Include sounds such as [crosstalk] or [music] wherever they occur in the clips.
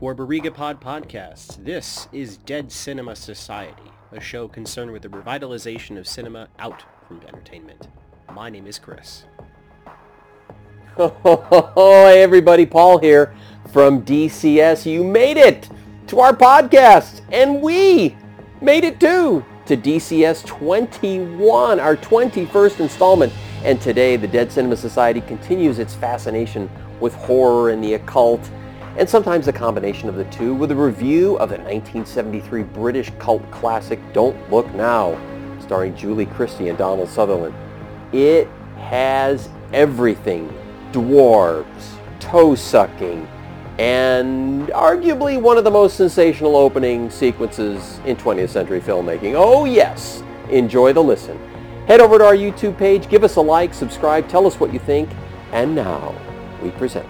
For Bariga Pod Podcasts, this is Dead Cinema Society, a show concerned with the revitalization of cinema out from entertainment. My name is Chris. [laughs] Hey everybody, Paul here from DCS. You made it to our podcast, and we made it too to DCS 21, our 21st installment. And today, the Dead Cinema Society continues its fascination with horror and the occult, and sometimes a combination of the two, with a review of the 1973 British cult classic Don't Look Now, starring Julie Christie and Donald Sutherland. It has everything dwarves, toe-sucking, and arguably one of the most sensational opening sequences in 20th century filmmaking. Oh yes, enjoy the listen. Head over to our YouTube page, give us a like, subscribe, tell us what you think, and now we present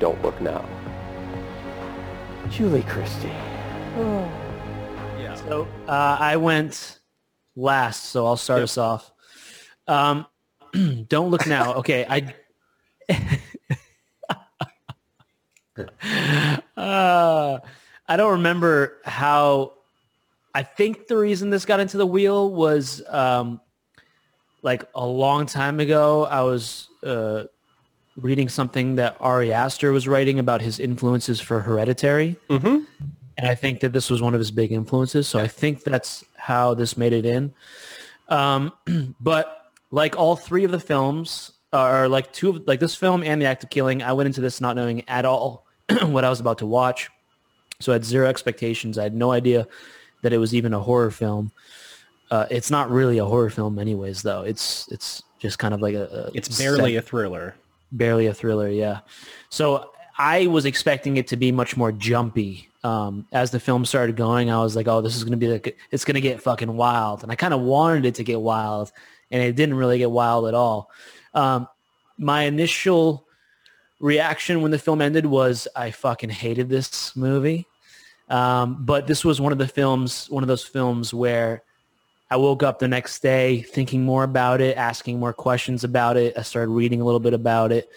Don't Look Now. Julie Christie. Yeah. So uh, I went last, so I'll start Yep. us off. Um, [clears throat] don't look now. Okay, I. [laughs] uh, I don't remember how. I think the reason this got into the wheel was um, like a long time ago. I was uh, reading something that Ari Aster was writing about his influences for Hereditary. Mm-hmm. And I think that this was one of his big influences. So I think that's how this made it in. Um, [clears throat] but like all three of the films, or like two of like this film and The Act of Killing, I went into this not knowing at all [clears throat] what I was about to watch. So I had zero expectations. I had no idea that it was even a horror film. Uh, it's not really a horror film, anyways. Though it's it's just kind of like a, a It's barely a thriller. Barely a thriller yeah. So i was expecting it to be much more jumpy. Um, as the film started going i was like oh this is going to be like it's going to get fucking wild. And i kind of wanted it to get wild and it didn't really get wild at all. Um, my initial reaction when the film ended was i fucking hated this movie. Um, but this was one of the films one of those films where I woke up the next day thinking more about it, asking more questions about it. I started reading a little bit about it.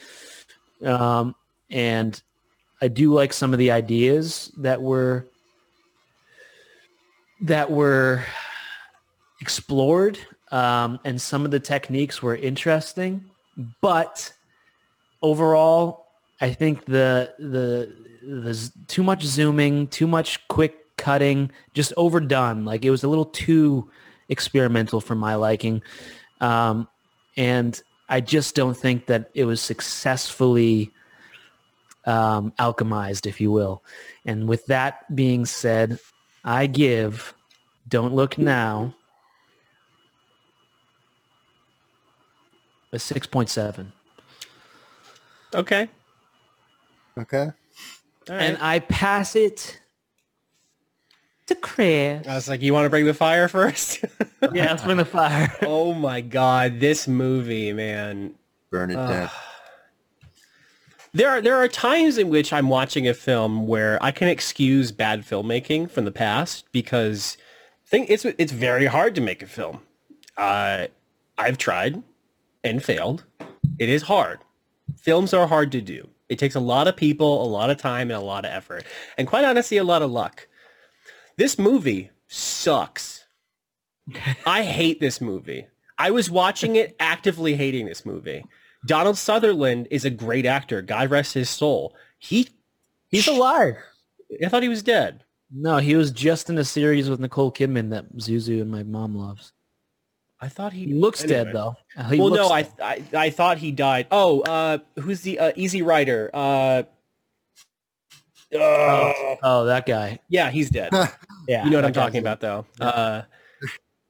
Um, and I do like some of the ideas that were that were explored um, and some of the techniques were interesting, but overall, I think the the the too much zooming, too much quick cutting, just overdone. Like it was a little too experimental for my liking. Um, and I just don't think that it was successfully um, alchemized, if you will. And with that being said, I give Don't Look Now a 6.7. Okay. Okay. All And. I pass it to Chris. I was like, you want to bring the fire first? [laughs] yeah, let's bring the fire. [laughs] oh my god, this movie, man. Burn it Ugh. down. There are there are times in which I'm watching a film where I can excuse bad filmmaking from the past because thing it's it's very hard to make a film. Uh, I've tried and failed. It is hard. Films are hard to do. It takes a lot of people, a lot of time, and a lot of effort, and quite honestly, a lot of luck. This movie sucks. I hate this movie. I was watching it actively hating this movie. Donald Sutherland is a great actor. God rest his soul. He, He's alive. I thought he was dead. No, he was just in a series with Nicole Kidman that Zuzu and my mom loves. I thought he, He looks anyway. dead though. He well, no, I. I I thought he died. Oh, uh, who's the uh, Easy Rider? Uh, uh, Oh, that guy. yeah, he's dead. [laughs] Yeah, you know what I'm talking dead. about, though. Uh,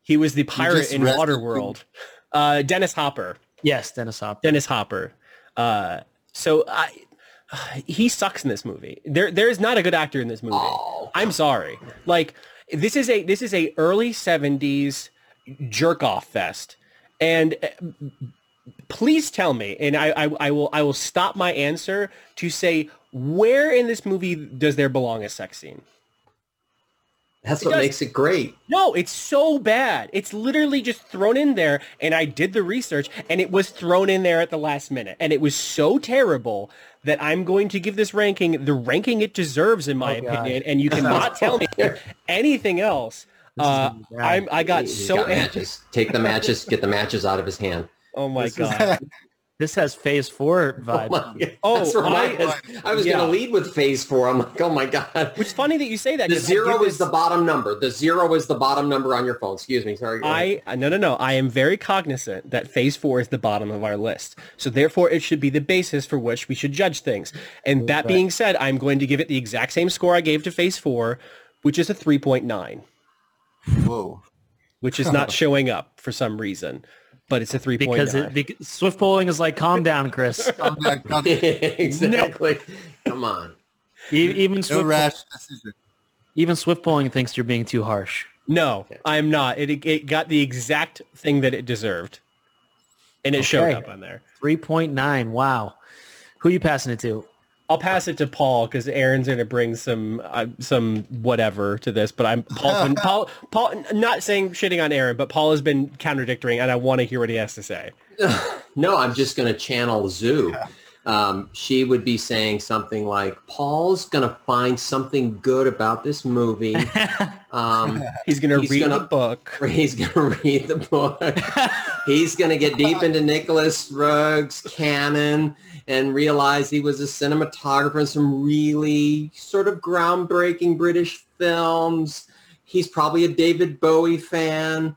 he was the pirate in rested- Waterworld. Uh, Dennis Hopper. Yes, Dennis Hopper. Dennis Hopper. Uh, so I, he sucks in this movie. There, there is not a good actor in this movie. I'm sorry. Like this is a this is a early '70s jerk off fest, and uh, please tell me, and I, I, I will I will stop my answer to say where in this movie does there belong a sex scene? That's It what does. makes it great. No, it's so bad. It's literally just thrown in there, and I did the research, and it was thrown in there at the last minute, and it was so terrible that I'm going to give this ranking the ranking it deserves, in my Oh, God. opinion. And you cannot [laughs] tell me anything else. Uh, gonna be bad. I'm, I got He's so got. Take the matches. Get the matches out of his hand. Oh my This is- god! [laughs] This has Phase four [laughs] oh vibes. my Oh, That's where I- I was yeah. going to lead with phase four. I'm like, oh my god. Which is funny that you say that. The 'cause I zero give is the bottom number. The zero is the bottom number on your phone. Excuse me. Sorry. I no no no. I am very cognizant that phase four is the bottom of our list. So therefore it should be the basis for which we should judge things. And that being said, I'm going to give it the exact same score I gave to phase four, which is a 3.9, Whoa. which is not [laughs] showing up for some reason. But it's a 3.9. because it, because swift polling is like, calm down, Chris. [laughs] Calm down, calm down. [laughs] exactly. Come on. Even No swift, rash decision. even swift polling thinks you're being too harsh. no, I'm not. It, it got the exact thing that it deserved. And it showed up on there. Three point nine. Wow. Who are you passing it to? I'll pass it to Paul because Aaron's going to bring some uh, some whatever to this. But I'm Paul. been, [laughs] Paul. Paul. Not saying shitting on Aaron, but Paul has been contradicting, and I want to hear what he has to say. [sighs] No, I'm just going to channel Zoo. Um, she would be saying something like, Paul's going to find something good about this movie. [laughs] Um, He's going to read gonna- the book. [laughs] he's going to read the book. he's going to get deep into Nicholas Roeg's canon and realized he was a cinematographer in some really sort of groundbreaking British films. He's probably a David Bowie fan.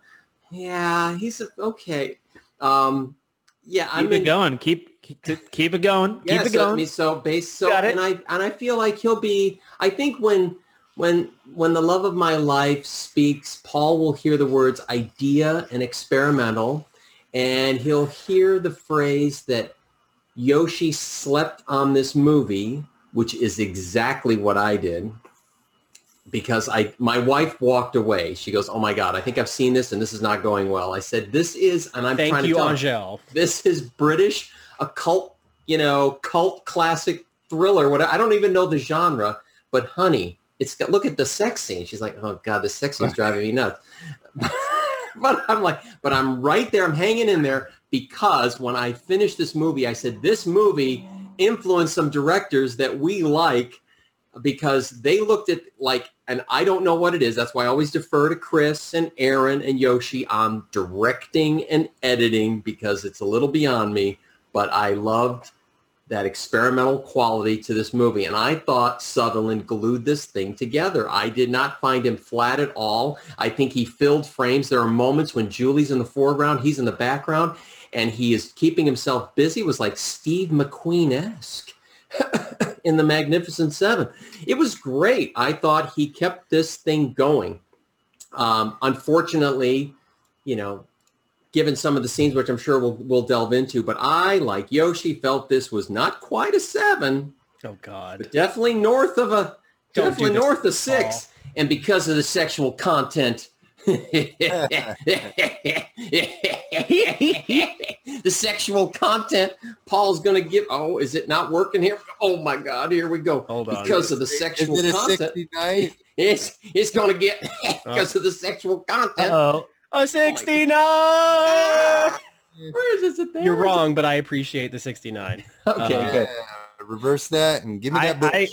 Yeah, he's a, okay. Um, yeah, I Keep mean, it going. Keep keep, keep it going. [laughs] yeah, keep it so, I going. mean, so based so and I and I feel like he'll be I think when when when the love of my life speaks, Paul will hear the words idea and experimental and he'll hear the phrase that Yoshi slept on this movie, which is exactly what I did. Because I my wife walked away. She goes, "Oh my god, I think I've seen this and this is not going well." I said, "This is," and I'm trying Thank to you, tell Angel. this is British, occult, you know, cult classic thriller. What I don't even know the genre, but honey, it's got look at the sex scene. She's like, oh god, the sex scene's [laughs] driving me nuts. [laughs] but I'm like, but I'm right there. I'm hanging in there because when I finished this movie, I said this movie influenced some directors that we like because they looked at like, and I don't know what it is. That's why I always defer to Chris and Aaron and Yoshi on directing and editing because it's a little beyond me. But I loved that experimental quality to this movie. And I thought Sutherland glued this thing together. I did not find him flat at all. I think he filled frames. There are moments when Julie's in the foreground, he's in the background, and he is keeping himself busy. It was like Steve McQueen-esque [laughs] in the Magnificent Seven. It was great. I thought he kept this thing going. Um, unfortunately, you know, given some of the scenes, which I'm sure we'll, we'll delve into, but I, like Yoshi, felt this was not quite a seven, Oh God. but definitely north of a, Don't definitely do north of six. And because of the sexual content, [laughs] the sexual content, Paul's going to give. Oh, is it not working here? Oh my God! Here we go. Hold on. Because of the sexual it a content, 69? [laughs] it's it's going to get uh. because of the sexual content. Oh, A 69. [laughs] Where is it? There? You're wrong, but I appreciate the 69. Okay, Uh, good. Reverse that and give me I, that book. I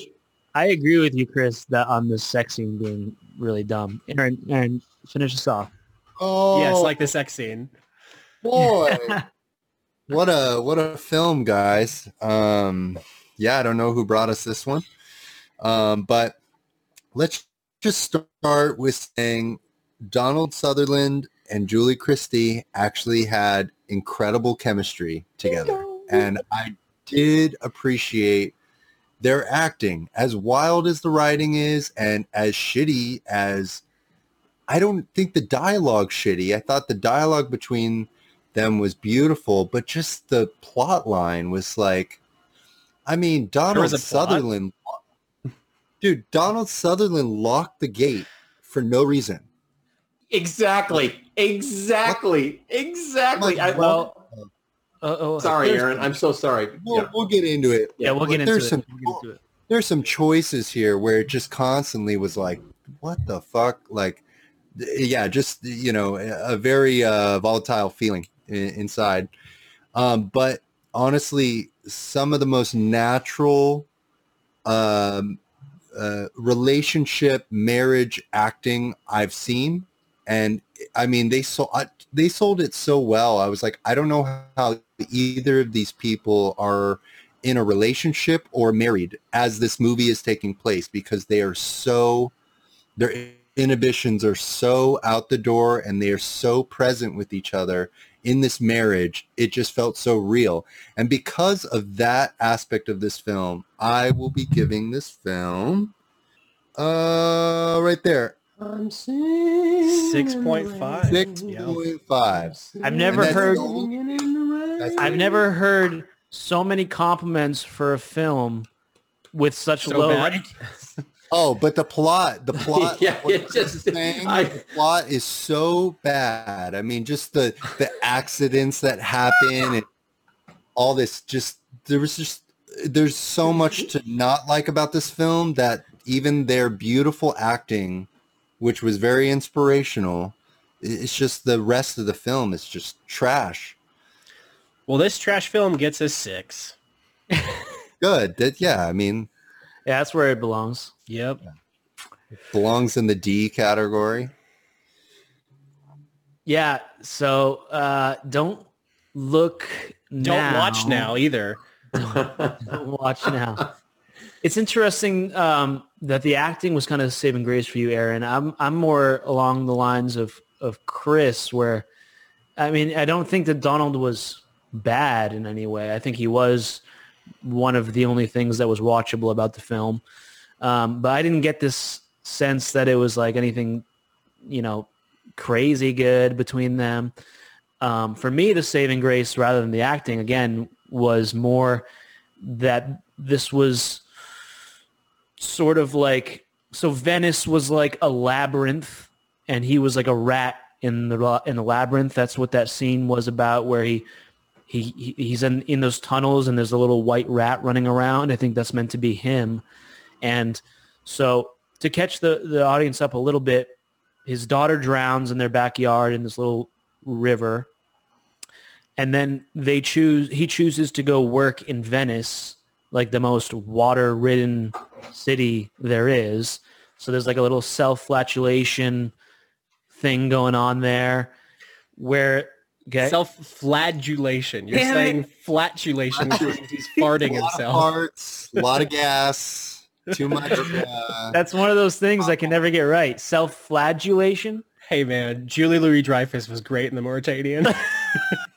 I agree with you, Chris, that on the sex scene being really dumb. Aaron, Aaron, finish us off. oh, Yes, like the sex scene. boy. [laughs] what a what a film, guys. Um, yeah, I don't know who brought us this one, um, but let's just start with saying Donald Sutherland and Julie Christie actually had incredible chemistry together, and I did appreciate their acting. As wild as the writing is, and as shitty as I don't think the dialogue shitty. I thought the dialogue between them was beautiful, but just the plot line was like, I mean, Donald? Sutherland, dude, Donald Sutherland locked the gate for no reason. Exactly. Exactly. Exactly. I, Well, uh, oh, sorry, Aaron. I'm so sorry. We'll, Yeah. we'll get into it. Yeah, we'll get into there's it. some- We'll get into it. There's some choices here where it just constantly was like, what the fuck? Like, yeah, just you know, a very uh, volatile feeling inside. Um, but honestly, some of the most natural um, uh, relationship, marriage acting I've seen, and I mean they sold they sold it so well. I was like, I don't know how either of these people are in a relationship or married as this movie is taking place because they are so their inhibitions are so out the door and they are so present with each other in this marriage it just felt so real and because of that aspect of this film i will be giving this film uh right there I'm six point five. Six point five. I've never heard. I've never heard so many compliments for a film with such So low bad. ratings. [laughs] Oh, but the plot, the [laughs] plot, Yeah, it just- saying, I- the plot is so bad. I mean, just the the accidents that happen and all this. Just there was just there's so much to not like about this film that even their beautiful acting, which was very inspirational, it's just the rest of the film is just trash. Well, this trash film gets a six. [laughs] Good, that yeah. I mean, Yeah, that's where it belongs. Yep. belongs in the D category. Yeah. So uh, don't look. Don't watch now either. [laughs] Don't watch now. It's interesting um, that the acting was kind of saving grace for you, Aaron. I'm I'm more along the lines of of Chris, where I mean, I don't think that Donald was bad in any way. I think he was one of the only things that was watchable about the film. Um, but I didn't get this sense that it was like anything, you know, crazy good between them. Um, for me, the saving grace rather than the acting again was more that this was sort of like so Venice was like a labyrinth and he was like a rat in the in the labyrinth. That's what that scene was about where he he he- he's in in those tunnels and there's a little white rat running around. I think that's meant to be him. And so to catch the the audience up a little bit, his daughter drowns in their backyard in this little river. And then they choose he chooses to go work in Venice, like the most water-ridden city there is. So there's like a little self-flatulation thing going on there where okay, Self-flagellation. You're Damn saying flatulation, means [laughs] he's farting a lot of himself. parts, a lot of gas, [laughs] too much. Uh, that's one of those things I can never get right. Self-flagellation. Hey man, Julie Louis Dreyfus was great in the Mauritanian. [laughs]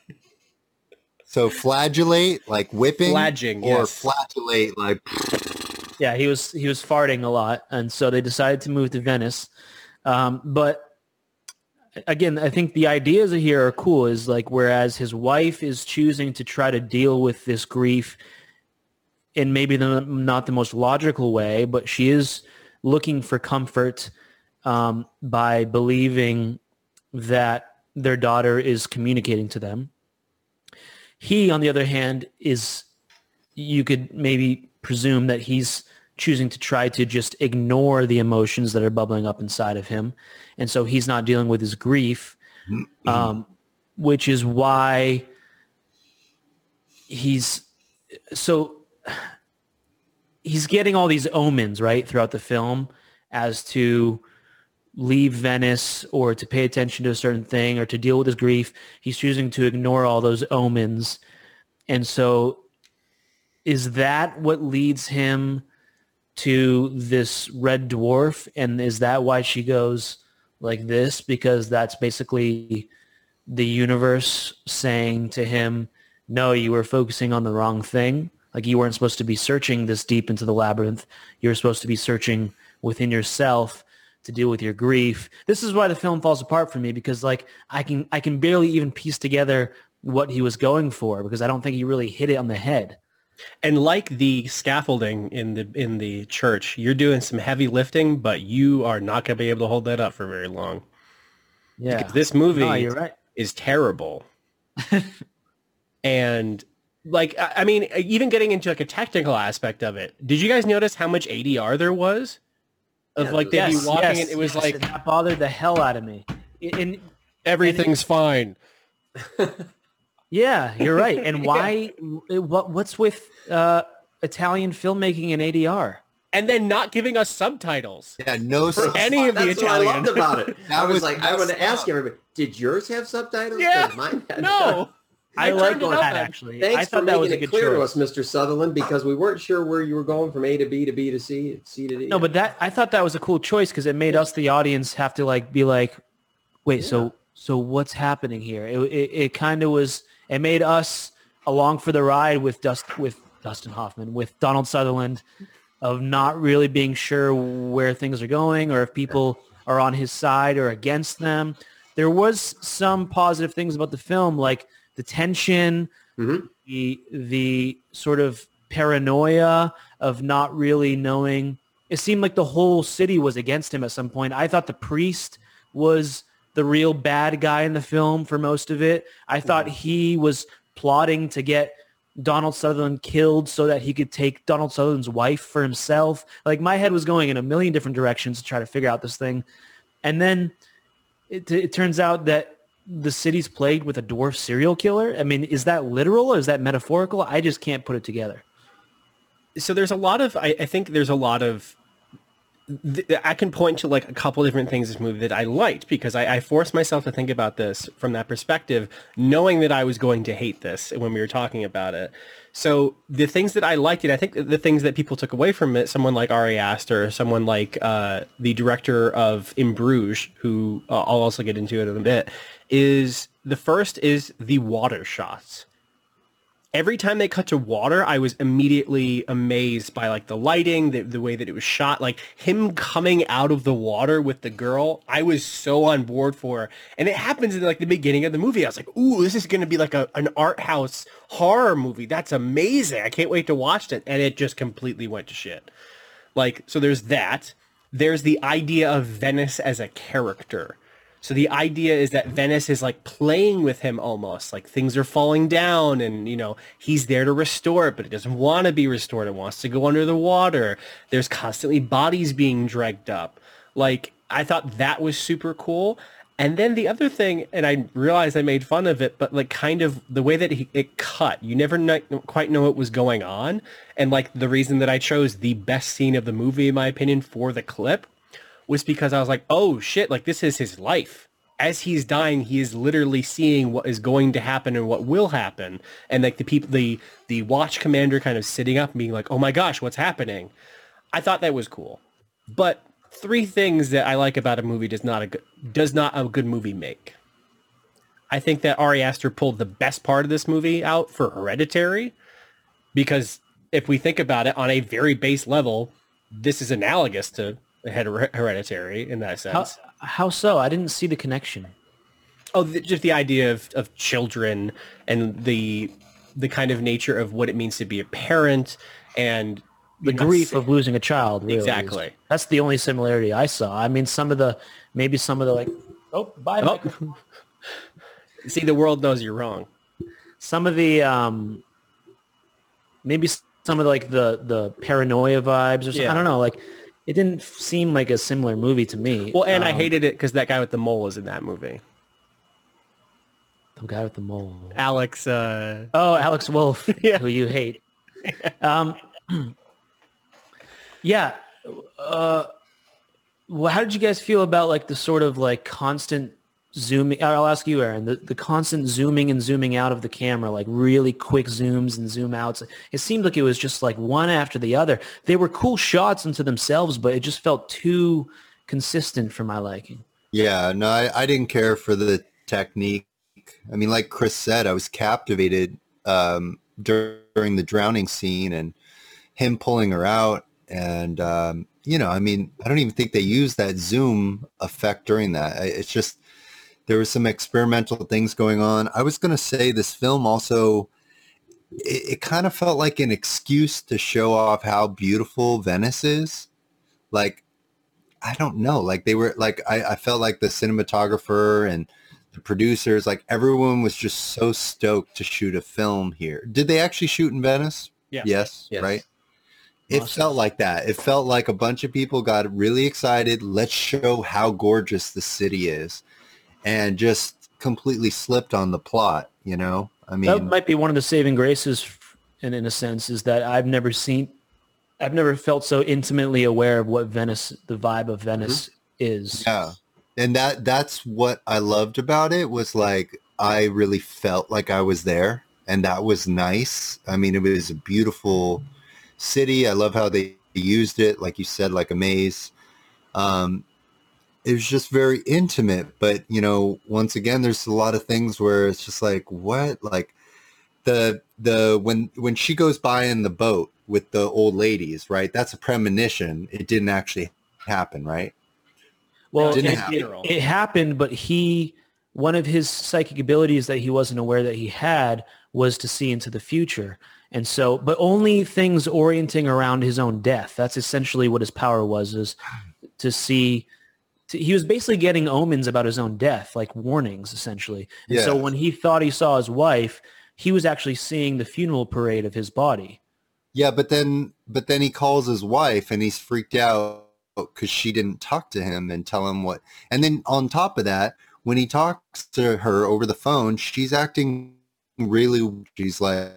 so flagellate, like whipping, Flagging, or yes. flatulate, like Yeah, he was he was farting a lot, and so they decided to move to Venice. Um, but again, I think the ideas here are cool. Is like whereas his wife is choosing to try to deal with this grief in maybe the not the most logical way, but she is looking for comfort um, by believing that their daughter is communicating to them. He, on the other hand, is you could maybe presume that he's choosing to try to just ignore the emotions that are bubbling up inside of him. And so he's not dealing with his grief, um, which is why he's so he's getting all these omens right throughout the film as to leave Venice or to pay attention to a certain thing or to deal with his grief. He's choosing to ignore all those omens. And so is that what leads him to this red dwarf? And is that why she goes like this? Because that's basically the universe saying to him, no, you were focusing on the wrong thing. Like you weren't supposed to be searching this deep into the labyrinth. You were supposed to be searching within yourself to deal with your grief. This is why the film falls apart for me because like I can I can barely even piece together what he was going for because I don't think he really hit it on the head. and like the scaffolding in the in the church, you're doing some heavy lifting, but you are not going to be able to hold that up for very long. Yeah. Because this movie No, you're right. is terrible. [laughs] and like I I mean, even getting into like a technical aspect of it, did you guys notice how much ADR there was? Of Yeah, like the- they'd Yes, be walking yes, and it was yes, like that bothered the hell out of me. And everything's fine. [laughs] yeah, you're right. And [laughs] why? What? What's with uh, Italian filmmaking and ADR? And then not giving us subtitles. Yeah, no. For subs- any of the That's what I loved about it. [laughs] I was, was like, I want to ask everybody, did yours have subtitles? Yeah. 'Cause Mine had No. I, I like that up actually. Thanks I thought for that making was a it good clear to us, Mr. Sutherland, because we weren't sure where you were going from A to B to B to C, C to D. No, but that I thought that was a cool choice because it made us, the audience, have to like be like, wait, so so what's happening here? It it, it kind of was. It made us along for the ride with Dust with Dustin Hoffman with Donald Sutherland, of not really being sure where things are going or if people are on his side or against them. There was some positive things about the film, like the tension, Mhm. the the sort of paranoia of not really knowing. It seemed like the whole city was against him at some point. I thought the priest was the real bad guy in the film for most of it. I thought he was plotting to get Donald Sutherland killed so that he could take Donald Sutherland's wife for himself. Like my head was going in a million different directions to try to figure out this thing. And then it, it turns out that the city's plagued with a dwarf serial killer. I mean, is that literal or is that metaphorical? I just can't put it together. so there's a lot of I, I think there's a lot of th- I can point to like a couple different things this movie that I liked because I, I forced myself to think about this from that perspective, knowing that I was going to hate this when we were talking about it. So the things that I liked it, I think the things that people took away from it, someone like Ari Aster, someone like uh, the director of In Bruges, who uh, I'll also get into it in a bit, is the first is the water shots every time they cut to water, I was immediately amazed by like the lighting, the, the way that it was shot, like him coming out of the water with the girl. I was so on board for, and it happens in like the beginning of the movie. I was like, "Ooh, this is going to be like a an art house horror movie. That's amazing! I can't wait to watch it." And it just completely went to shit. Like, so there's that. There's the idea of Venice as a character. So the idea is that Venice is like playing with him almost, like things are falling down and, you know, he's there to restore it, but it doesn't want to be restored. It wants to go under the water. There's constantly bodies being dragged up. Like, I thought that was super cool. And then the other thing, and I realized I made fun of it, but like kind of the way that he, it cut, you never quite know what was going on. And like the reason that I chose the best scene of the movie, in my opinion, for the clip was because I was like, oh shit, like this is his life. As he's dying, he is literally seeing what is going to happen and what will happen. And like the people, the, the watch commander kind of sitting up and being like, oh my gosh, what's happening? I thought that was cool. But three things that I like about a movie does not a good, does not a good movie make. I think that Ari Aster pulled the best part of this movie out for Hereditary because if we think about it on a very base level, this is analogous to Her- Hereditary in that sense. how so? I didn't see the connection. Oh, th- just the idea of, of children and the the kind of nature of what it means to be a parent and The grief of losing a child. Really Exactly. That's the only similarity I saw. I mean, some of the maybe some of the like oh bye Oh. [laughs] See, the world knows you're wrong. some of the um maybe some of the, like the the paranoia vibes or something. Yeah. I don't know. Like it didn't seem like a similar movie to me. Well, and I Um, hated it because that guy with the mole was in that movie. the guy with the mole. Alex, uh, Oh, Alex Wolff, [laughs] Yeah. who you hate. [laughs] Um, [clears throat] yeah. Uh, well, how did you guys feel about like the sort of like constant zooming? I'll ask you, Aaron. The, the constant zooming and zooming out of the camera, like really quick zooms and zoom outs. It seemed like it was just like one after the other. They were cool shots unto themselves, but it just felt too consistent for my liking. Yeah, no, I, I didn't care for the technique. I mean, like Chris said, I was captivated um, dur- during the drowning scene and him pulling her out. And, um, you know, I mean, I don't even think they used that zoom effect during that. It's just, there was some experimental things going on. I was going to say this film also, it, it kind of felt like an excuse to show off how beautiful Venice is. Like, I don't know. Like they were like I, I felt like the cinematographer and the producers, like everyone was just so stoked to shoot a film here. Did they actually shoot in Venice? Yeah. Yes, Yes. right. It Awesome. felt like that. It felt like a bunch of people got really excited. Let's show how gorgeous the city is, and just completely slipped on the plot. You know, I mean, that might be one of the saving graces, in in a sense, is that I've never seen, I've never felt so intimately aware of what Venice, the vibe of Venice is. yeah, and that that's what I loved about it was like I really felt like I was there, and that was nice. I mean, it was a beautiful city. I love how they used it, like you said, like a maze. Um, it was just very intimate, but you know, once again, there's a lot of things where it's just like, what, like the the when when she goes by in the boat with the old ladies, right? That's a premonition. It didn't actually happen, right? Well, it Didn't it, happen. it, it happened, but he, one of his psychic abilities that he wasn't aware that he had was to see into the future. And so, but only things orienting around his own death. That's essentially what his power was, is to see. He was basically getting omens about his own death, like warnings, essentially. And so when he thought he saw his wife, he was actually seeing the funeral parade of his body. Yeah, but then but then he calls his wife and he's freaked out because she didn't talk to him and tell him what. And then on top of that, when he talks to her over the phone, she's acting really. She's like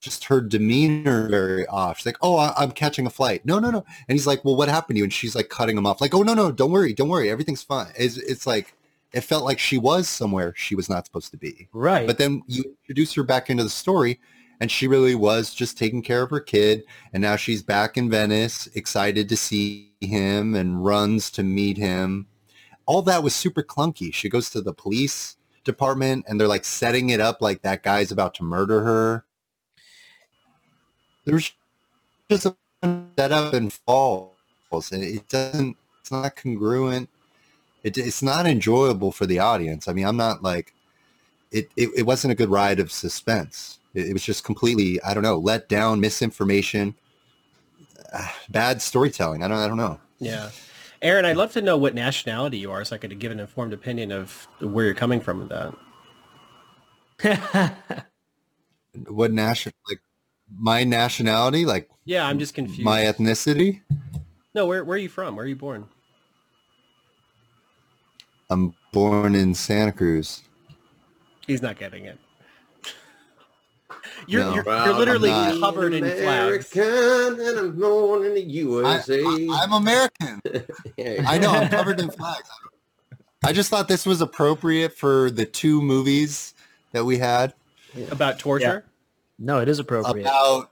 just her demeanor very off. She's like, "Oh, I, I'm catching a flight." No, no, no. And he's like, "Well, what happened to you?" And she's like cutting him off, like, "Oh, no, no, don't worry, don't worry, everything's fine." It's, it's like it felt like she was somewhere she was not supposed to be. Right. But then you introduce her back into the story, and she really was just taking care of her kid. And now she's back in Venice, excited to see him and runs to meet him. All that was super clunky. She goes to the police department and they're like setting it up like that guy's about to murder her. There's just a set up and falls. And it doesn't, it's not congruent. It, it's not enjoyable for the audience. I mean, I'm not like, it, it, it wasn't a good ride of suspense. It, it was just completely, I don't know, let down, misinformation, ah, bad storytelling. I don't, I don't know. Yeah. Aaron, I'd love to know what nationality you are so I could give an informed opinion of where you're coming from with that. [laughs] What nation, like my nationality, like Yeah, I'm just confused. my ethnicity. no, where, where are you from? Where are you born? I'm born in Santa Cruz. He's not getting it. You're, No. you're, Well, you're literally I'm covered in flags. American and I'm born in the I, USA. I, am American. [laughs] I know I'm covered in flags. I just thought this was appropriate for the two movies that we had About torture? No, it is appropriate. about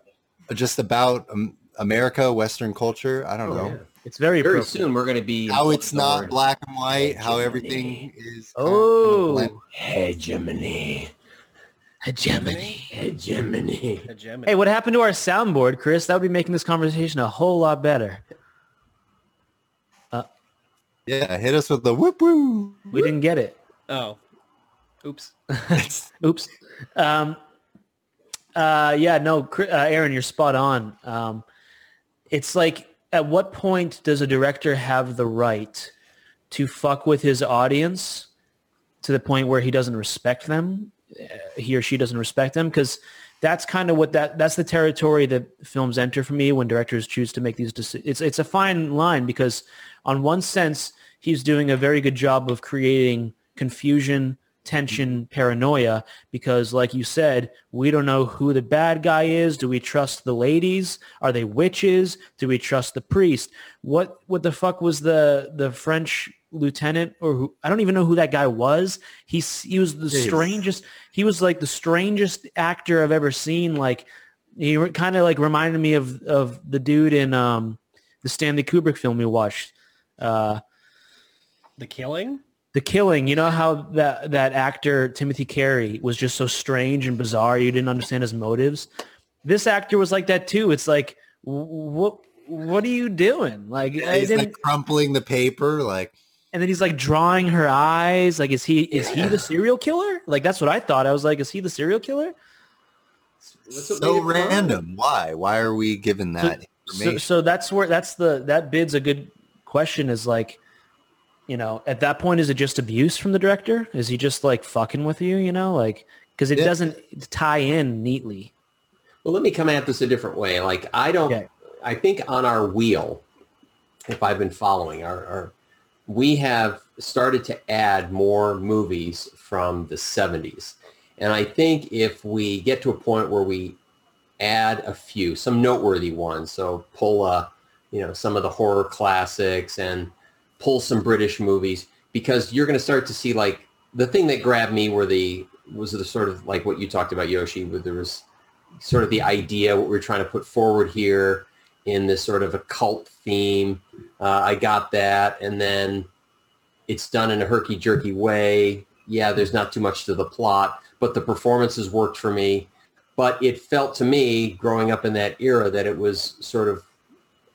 just about um, America, Western culture. I don't Oh, know yeah. it's very Very soon we're going to be how it's not Lord. black and white, how everything is. kind of. Oh, hegemony. hegemony. Hegemony. Hegemony. Hey, what happened to our soundboard, Chris? That would be making this conversation a whole lot better. Yeah, hit us with the whoop whoop. We didn't get it. Oh. Oops. [laughs] [laughs] Oops. Um, uh, yeah, no, uh, Aaron, you're spot on. Um, it's like, at what point does a director have the right to fuck with his audience to the point where he doesn't respect them? Uh, he or she doesn't respect them because that's kind of what that that's the territory that films enter for me when directors choose to make these decisions. It's it's a fine line because on one sense he's doing a very good job of creating confusion, tension, paranoia because like you said, we don't know who the bad guy is. Do we trust the ladies? Are they witches? Do we trust the priest? What what the fuck was the the French lieutenant or who I don't even know who that guy was. He's he was the Jeez. strangest he was like the strangest actor I've ever seen. Like he kind of like reminded me of of the dude in um the Stanley Kubrick film we watched. Uh The killing? The killing, you know how that that actor Timothy Carey was just so strange and bizarre. You didn't understand his motives. This actor was like that too. It's like, what what are you doing? Like, I He's like crumpling the paper, like and then he's like drawing her eyes. Like, is he is he the serial killer? Like, that's what I thought. I was like, is he the serial killer? That's so made it fun. random. Why? Why are we given that So, information? so that's where that's the that bid's a good question. Is like, you know, at that point, is it just abuse from the director? Is he just like fucking with you? You know, like because it Yeah. doesn't tie in neatly. Well, let me come at this a different way. Like I don't. Okay. I think on our wheel, if I've been following, our, our we have started to add more movies from the 70s. And I think if we get to a point where we add a few, some noteworthy ones, so pull uh, you know, some of the horror classics and pull some British movies, because you're going to start to see like the thing that grabbed me were the was the sort of like what you talked about, Yoshi, where there was sort of the idea what we're trying to put forward here in this sort of a cult theme. Uh, I got that, and then it's done in a herky jerky way. Yeah, there's not too much to the plot, but the performances worked for me. But it felt to me, growing up in that era, that it was sort of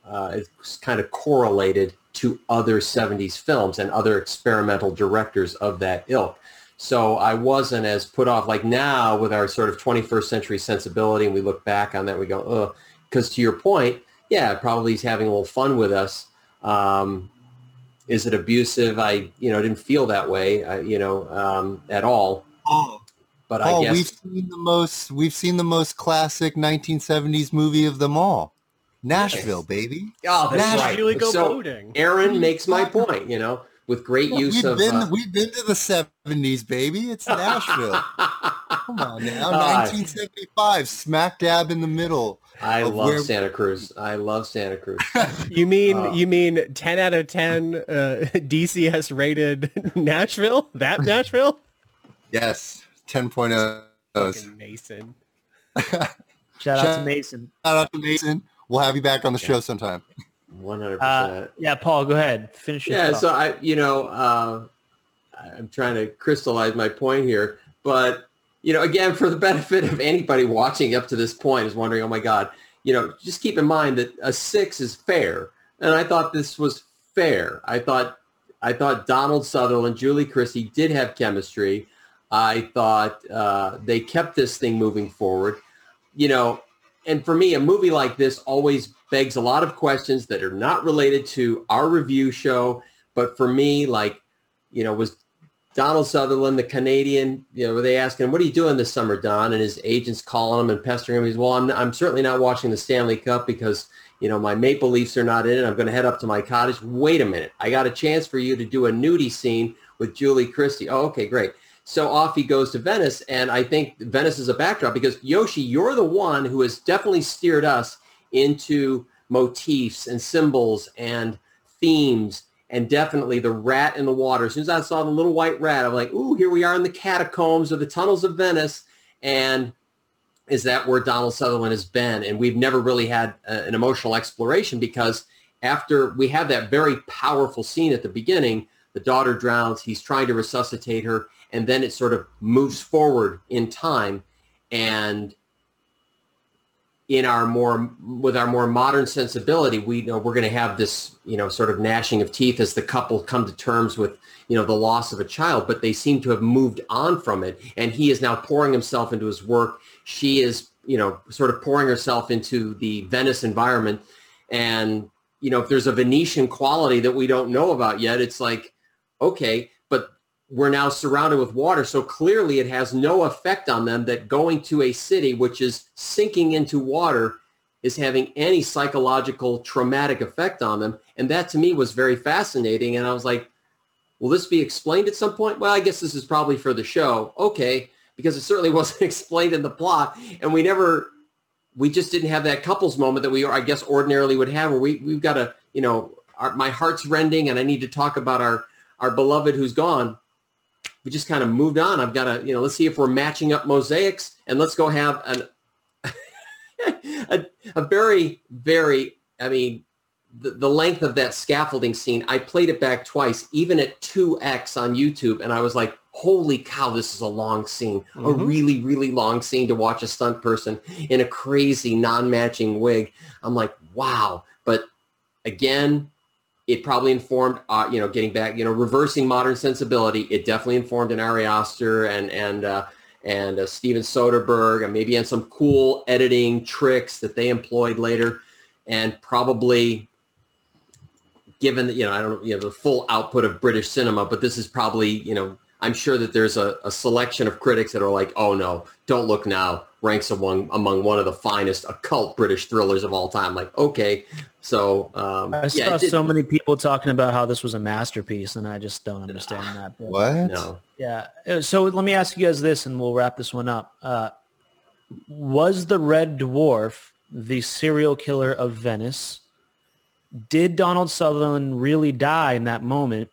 uh, it's kind of correlated to other 70s films and other experimental directors of that ilk. So I wasn't as put off like now with our sort of 21st century sensibility and we look back on that, we go, oh, because to your point, yeah, probably he's having a little fun with us. Um, is it abusive? I, you know, didn't feel that way, I, you know, um, at all. Oh, But I oh guess we've seen the most we've seen the most classic 1970s movie of them all. Nashville, baby. Oh, that's Nash- right. Go so boating. Aaron makes my point, you know, with great Well, use we've of. been uh, we've been to the 70s, baby. It's Nashville. [laughs] Come on now, Ah. 1975, smack dab in the middle. I love where- Santa Cruz. I love Santa Cruz. [laughs] You mean Uh, you mean ten out of ten uh, [laughs] DCS rated Nashville? That Nashville? Yes, 10.0. Fucking Mason. Shout out to Mason. Shout out to Mason. We'll have you back on the show sometime. One hundred Uh, percent. yeah, Paul, go ahead. Finish your Yeah. thought. So I, you know, uh, I'm trying to crystallize my point here, but you know, again, for the [laughs] benefit of anybody watching up to this point is wondering, oh my God, you know, just keep in mind that a six is fair, and I thought this was fair. I thought, I thought Donald Sutherland, Julie Christie did have chemistry. I thought uh, they kept this thing moving forward. You know, and for me, a movie like this always begs a lot of questions that are not related to our review show. But for me, like, you know, was Donald Sutherland, the Canadian, you know, were they asking him, what are you doing this summer, Don? And his agents calling him and pestering him. He's, well, I'm, I'm certainly not watching the Stanley Cup because, you know, my Maple Leafs are not in it. I'm going to head up to my cottage. Wait a minute. I got a chance for you to do a nudie scene with Julie Christie. Oh, okay, great. So off he goes to Venice, and I think Venice is a backdrop because Yoshi, you're the one who has definitely steered us into motifs and symbols and themes, and definitely the rat in the water. As soon as I saw the little white rat, I'm like, ooh, here we are in the catacombs or the tunnels of Venice, and is that where Donald Sutherland has been? And we've never really had a, an emotional exploration because after we have that very powerful scene at the beginning, the daughter drowns, he's trying to resuscitate her, and then it sort of moves forward in time and in our more with our more modern sensibility we know we're going to have this you know sort of gnashing of teeth as the couple come to terms with you know the loss of a child but they seem to have moved on from it. And he is now pouring himself into his work. She is you know sort of pouring herself into the venice environment. And you know if there's a venetian quality that we don't know about yet it's like okay we're now surrounded with water. So clearly it has no effect on them that going to a city which is sinking into water is having any psychological traumatic effect on them. And that to me was very fascinating. And I was like, will this be explained at some point? Well, I guess this is probably for the show. Okay. Because it certainly [laughs] wasn't explained in the plot. And we never, we just didn't have that couples moment that we, I guess, ordinarily would have where we, we've got to, you know, our, my heart's rending and I need to talk about our, our beloved who's gone we just kind of moved on. I've got to, you know, let's see if we're matching up mosaics and let's go have an, [laughs] a, a very, very, I mean, the, the length of that scaffolding scene, I played it back twice, even at 2X on YouTube. And I was like, holy cow, this is a long scene, a Mhm. really, really long scene to watch a stunt person in a crazy non-matching wig. I'm like, wow. But again, it probably informed, uh, you know, getting back, you know, reversing modern sensibility. It definitely informed an Ari Aster and and uh, and uh, Steven Soderbergh, and maybe on some cool editing tricks that they employed later, and probably given you know I don't you know the full output of British cinema, but this is probably you know I'm sure that there's a, a selection of critics that are like, oh no, don't look now ranks among among one of the finest occult British thrillers of all time. Like, okay, so um, I yeah, saw did- so many people talking about how this was a masterpiece, and I just don't understand that. But- [sighs] What? no. Yeah. Uh, So let me ask you guys this, and we'll wrap this one up. Uh, was the Red Dwarf the serial killer of Venice? Did Donald Sutherland really die in that moment,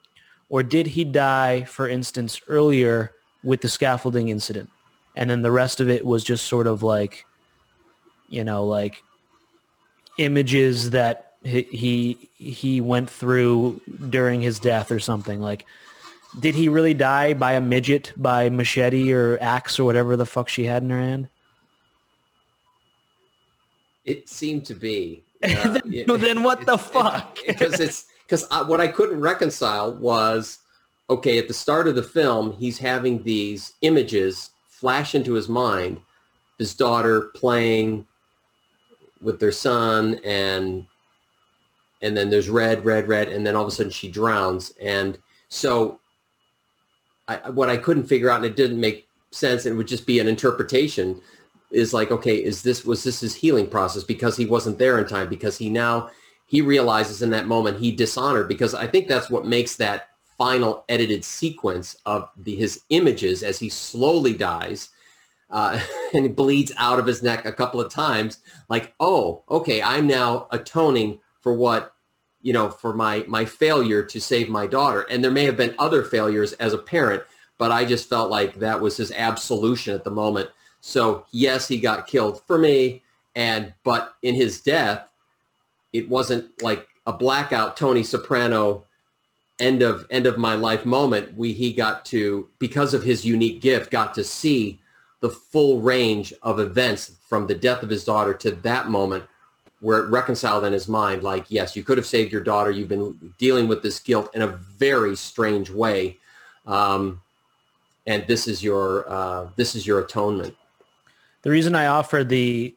or did he die, for instance, earlier with the scaffolding incident, and then the rest of it was just sort of like, you know, like images that he he, went through during his death or something like did he really die by a midget by machete or axe or whatever the fuck she had in her hand? It seemed to be. [laughs] uh, then, then what the fuck? because it's because what I couldn't reconcile was okay at the start of the film he's having these images flash into his mind his daughter playing with their son and and then there's red red red and then all of a sudden she drowns. And so I, what I couldn't figure out and it didn't make sense it would just be an interpretation is like okay is this was this his healing process? Because he wasn't there in time because he now he realizes in that moment he dishonored because I think that's what makes that final edited sequence of the, his images as he slowly dies uh, [laughs] and he bleeds out of his neck a couple of times like oh okay i'm now atoning for what you know for my my failure to save my daughter. And there may have been other failures as a parent but i just felt like that was his absolution at the moment. So yes he got killed for me and but in his death it wasn't like a blackout Tony Soprano end of end of my life moment. We he got to because of his unique gift got to see the full range of events from the death of his daughter to that moment where it reconciled in his mind like yes you could have saved your daughter you've been dealing with this guilt in a very strange way um, and this is your uh, this is your atonement The reason I offered the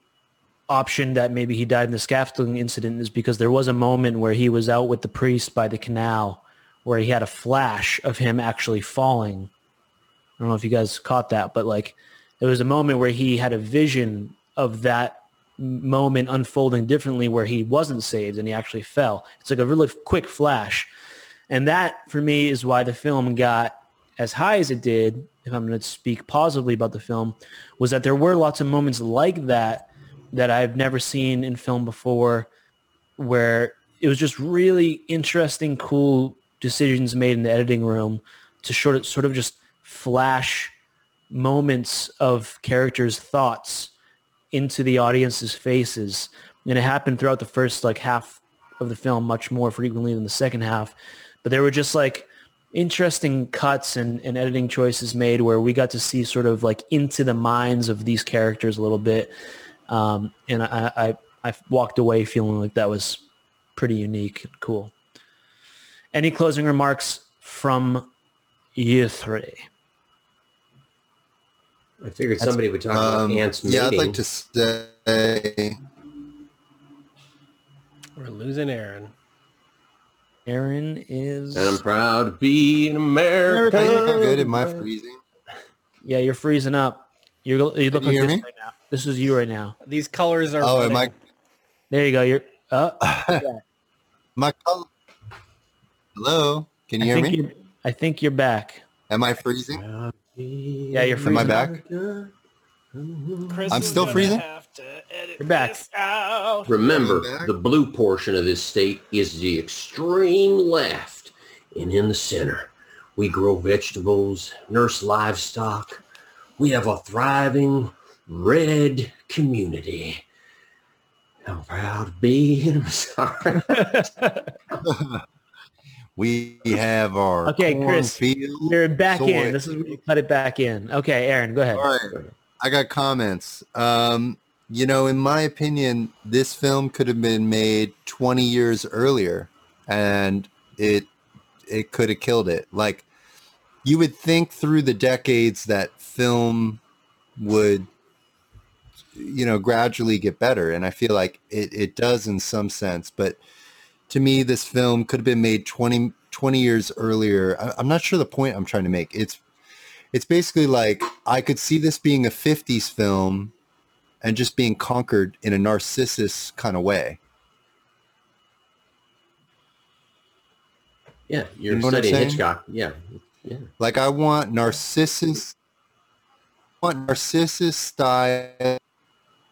option that maybe he died in the scaffolding incident is because there was a moment where he was out with the priest by the canal where he had a flash of him actually falling. I don't know if you guys caught that, but like there was a moment where he had a vision of that moment unfolding differently where he wasn't saved and he actually fell. It's like a really quick flash. And that for me is why the film got as high as it did, if I'm going to speak positively about the film, was that there were lots of moments like that that I've never seen in film before where it was just really interesting, cool decisions made in the editing room to sort of, sort of just flash moments of characters' thoughts into the audience's faces. And it happened throughout the first like half of the film much more frequently than the second half. But there were just like interesting cuts and, and editing choices made where we got to see sort of like into the minds of these characters a little bit. Um, and I, I, I walked away feeling like that was pretty unique and cool. Any closing remarks from you three? I figured somebody would talk about Um, ants yeah, I'd like to say We're losing Aaron. Aaron is And I'm proud to be an American. Am I good? Am I freezing? yeah, you're freezing up. You're you look you like hear this me? right now. This is you right now. These colors are. Oh, am funny. I? There you go. You're uh, [laughs] My color. Hello, can you I hear think me? you're I think you're back. Am I freezing? Yeah, you're freezing. Am I back? Chris I'm still freezing? have to edit You're back. Remember, back? the blue portion of this state is the extreme left. And in the center, we grow vegetables, nurse livestock. We have a thriving red community. I'm proud to be. I'm sorry. we have our Okay, Chris, cornfield. You're back soy. in. This is where you cut it back in. Okay, Aaron, go ahead. All right, I got comments. Um, you know, in my opinion, this film could have been made 20 years earlier, and it it could have killed it. Like you would think through the decades that film would you know gradually get better and i feel like it, it does in some sense but to me this film could have been made 20, 20 years earlier I, i'm not sure the point i'm trying to make it's it's basically like I could see this being a 50s film and just being conquered in a narcissus kind of way. Yeah, you're You know studying? Hitchcock. Yeah, yeah. Like I want narcissus I want narcissus style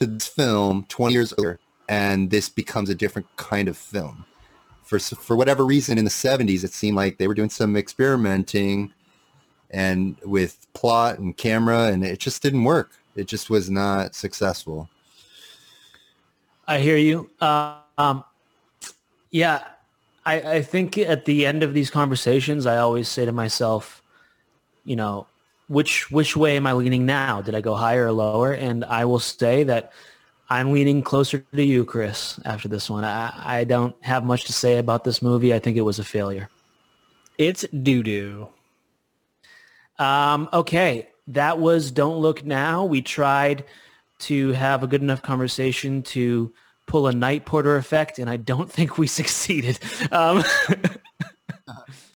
this film 20 years later and this becomes a different kind of film. For for whatever reason in the 70s it seemed like they were doing some experimenting and with plot and camera and it just didn't work. It just was not successful. I hear you. Uh, um, yeah, I, I think at the end of these conversations, I always say to myself, you know, which which way am I leaning now? Did I go higher or lower? And I will say that I'm leaning closer to you, Chris. After this one, I, I don't have much to say about this movie. I think it was a failure. It's doo doo. Um, okay, that was Don't Look Now. We tried to have a good enough conversation to pull a night porter effect, and I don't [laughs] think we succeeded. Um, [laughs]